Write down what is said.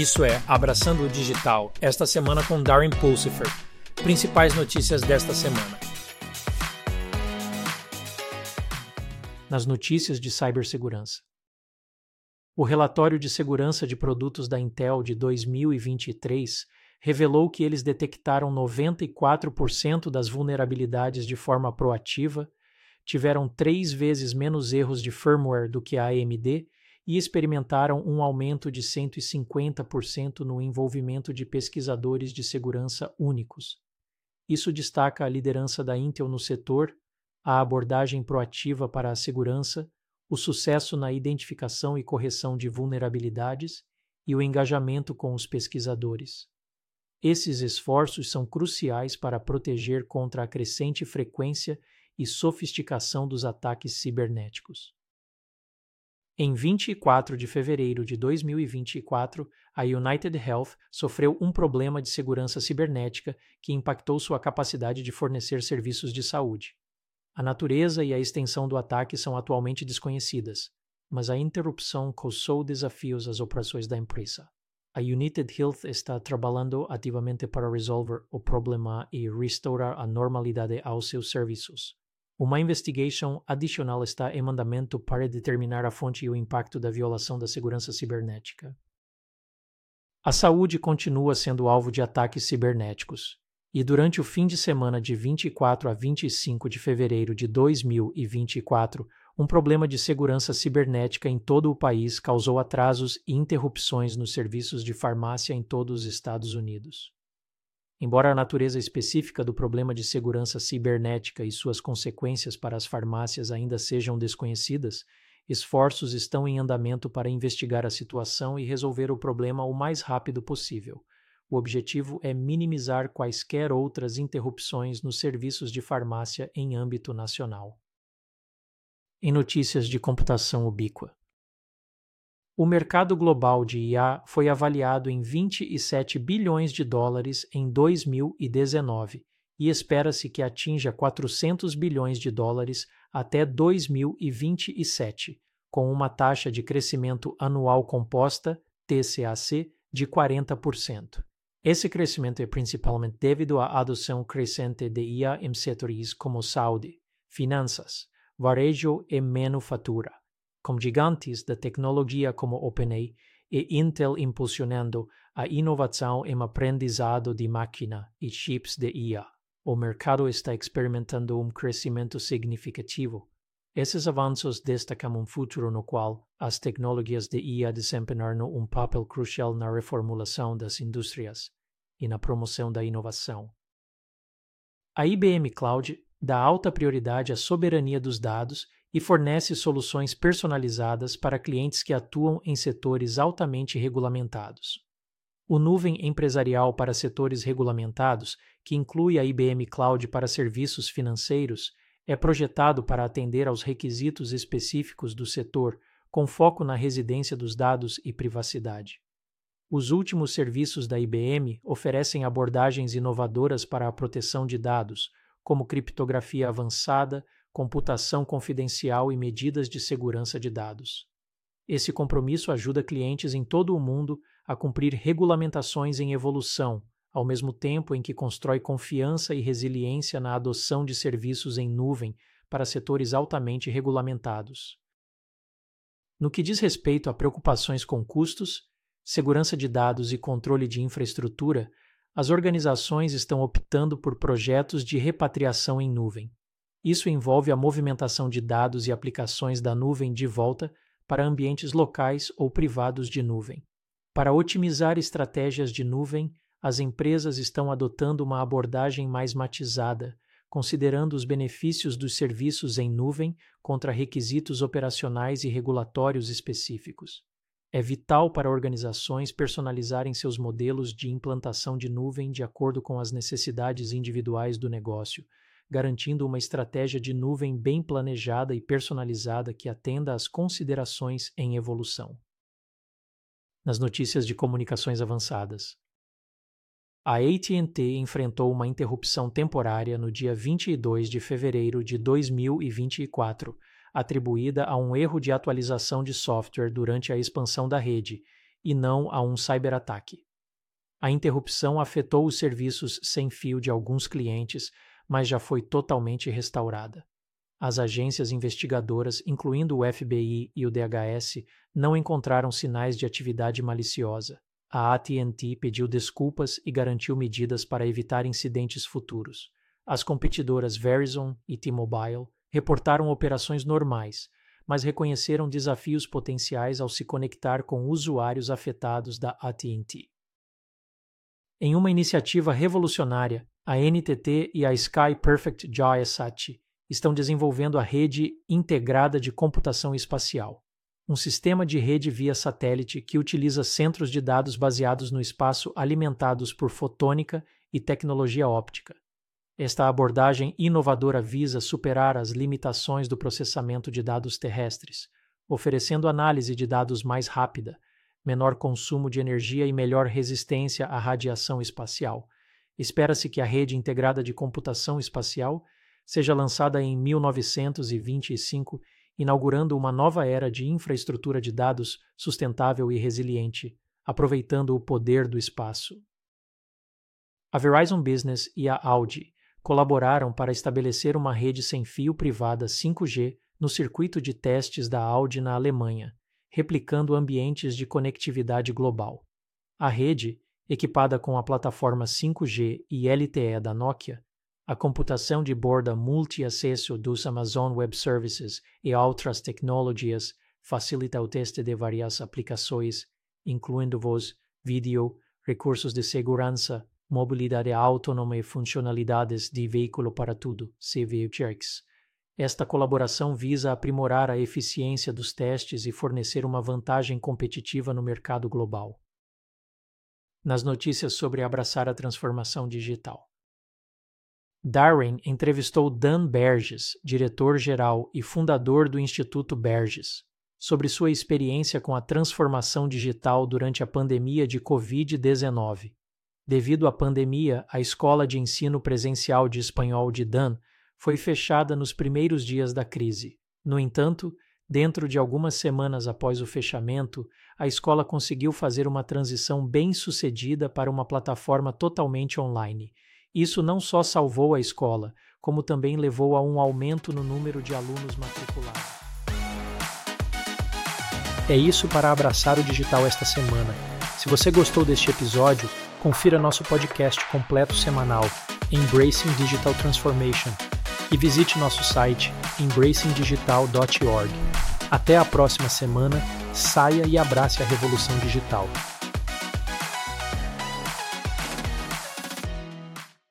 Isso é Abraçando o Digital, esta semana com Darren Pulsifer. Principais notícias desta semana. Nas notícias de cibersegurança. O relatório de segurança de produtos da Intel de 2023 revelou que eles detectaram 94% das vulnerabilidades de forma proativa, tiveram três vezes menos erros de firmware do que a AMD e experimentaram um aumento de 150% no envolvimento de pesquisadores de segurança únicos. Isso destaca a liderança da Intel no setor, a abordagem proativa para a segurança, o sucesso na identificação e correção de vulnerabilidades e o engajamento com os pesquisadores. Esses esforços são cruciais para proteger contra a crescente frequência e sofisticação dos ataques cibernéticos. Em 24 de fevereiro de 2024, a United Health sofreu um problema de segurança cibernética que impactou sua capacidade de fornecer serviços de saúde. A natureza e a extensão do ataque são atualmente desconhecidas, mas a interrupção causou desafios às operações da empresa. A United Health está trabalhando ativamente para resolver o problema e restaurar a normalidade aos seus serviços. Uma investigação adicional está em mandamento para determinar a fonte e o impacto da violação da segurança cibernética. A saúde continua sendo alvo de ataques cibernéticos, e durante o fim de semana de 24 a 25 de fevereiro de 2024, um problema de segurança cibernética em todo o país causou atrasos e interrupções nos serviços de farmácia em todos os Estados Unidos. Embora a natureza específica do problema de segurança cibernética e suas consequências para as farmácias ainda sejam desconhecidas, esforços estão em andamento para investigar a situação e resolver o problema o mais rápido possível. O objetivo é minimizar quaisquer outras interrupções nos serviços de farmácia em âmbito nacional. Em notícias de computação ubíqua. O mercado global de IA foi avaliado em 27 bilhões de dólares em 2019 e espera-se que atinja 400 bilhões de dólares até 2027, com uma taxa de crescimento anual composta, TCAC, de 40%. Esse crescimento é principalmente devido à adoção crescente de IA em setores como saúde, finanças, varejo e manufatura com gigantes da tecnologia como OpenAI e Intel impulsionando a inovação em aprendizado de máquina e chips de IA. O mercado está experimentando um crescimento significativo. Esses avanços destacam um futuro no qual as tecnologias de IA desempenharão um papel crucial na reformulação das indústrias e na promoção da inovação. A IBM Cloud dá alta prioridade à soberania dos dados e fornece soluções personalizadas para clientes que atuam em setores altamente regulamentados. O Nuvem Empresarial para Setores Regulamentados, que inclui a IBM Cloud para serviços financeiros, é projetado para atender aos requisitos específicos do setor, com foco na residência dos dados e privacidade. Os últimos serviços da IBM oferecem abordagens inovadoras para a proteção de dados, como criptografia avançada, computação confidencial e medidas de segurança de dados. Esse compromisso ajuda clientes em todo o mundo a cumprir regulamentações em evolução, ao mesmo tempo em que constrói confiança e resiliência na adoção de serviços em nuvem para setores altamente regulamentados. No que diz respeito a preocupações com custos, segurança de dados e controle de infraestrutura, as organizações estão optando por projetos de repatriação em nuvem. Isso envolve a movimentação de dados e aplicações da nuvem de volta para ambientes locais ou privados de nuvem. Para otimizar estratégias de nuvem, as empresas estão adotando uma abordagem mais matizada, considerando os benefícios dos serviços em nuvem contra requisitos operacionais e regulatórios específicos. É vital para organizações personalizarem seus modelos de implantação de nuvem de acordo com as necessidades individuais do negócio, garantindo uma estratégia de nuvem bem planejada e personalizada que atenda às considerações em evolução. Nas notícias de comunicações avançadas. A AT&T enfrentou uma interrupção temporária no dia 22 de fevereiro de 2024, atribuída a um erro de atualização de software durante a expansão da rede, e não a um cyberataque. A interrupção afetou os serviços sem fio de alguns clientes, mas já foi totalmente restaurada. As agências investigadoras, incluindo o FBI e o DHS, não encontraram sinais de atividade maliciosa. A AT&T pediu desculpas e garantiu medidas para evitar incidentes futuros. As competidoras Verizon e T-Mobile reportaram operações normais, mas reconheceram desafios potenciais ao se conectar com usuários afetados da AT&T. Em uma iniciativa revolucionária, a NTT e a Sky Perfect Jayasati estão desenvolvendo a rede integrada de computação espacial, um sistema de rede via satélite que utiliza centros de dados baseados no espaço alimentados por fotônica e tecnologia óptica. Esta abordagem inovadora visa superar as limitações do processamento de dados terrestres, oferecendo análise de dados mais rápida, menor consumo de energia e melhor resistência à radiação espacial. Espera-se que a rede integrada de computação espacial seja lançada em 1925, inaugurando uma nova era de infraestrutura de dados sustentável e resiliente, aproveitando o poder do espaço. A Verizon Business e a Audi colaboraram para estabelecer uma rede sem fio privada 5G no circuito de testes da Audi na Alemanha, replicando ambientes de conectividade global. A rede, equipada com a plataforma 5G e LTE da Nokia, a computação de borda multi-acesso dos Amazon Web Services e outras tecnologias facilita o teste de várias aplicações, incluindo voz, vídeo, recursos de segurança, mobilidade autônoma e funcionalidades de veículo para tudo, CVUX. Esta colaboração visa aprimorar a eficiência dos testes e fornecer uma vantagem competitiva no mercado global. Nas notícias sobre abraçar a transformação digital. Darwin entrevistou Dan Berges, diretor-geral e fundador do Instituto Berges, sobre sua experiência com a transformação digital durante a pandemia de Covid-19. Devido à pandemia, a escola de ensino presencial de espanhol de Dan foi fechada nos primeiros dias da crise. No entanto, dentro de algumas semanas após o fechamento, a escola conseguiu fazer uma transição bem sucedida para uma plataforma totalmente online. Isso não só salvou a escola, como também levou a um aumento no número de alunos matriculados. É isso para abraçar o digital esta semana. Se você gostou deste episódio, confira nosso podcast completo semanal, Embracing Digital Transformation, e visite nosso site embracingdigital.org. Até a próxima semana, saia e abrace a revolução digital.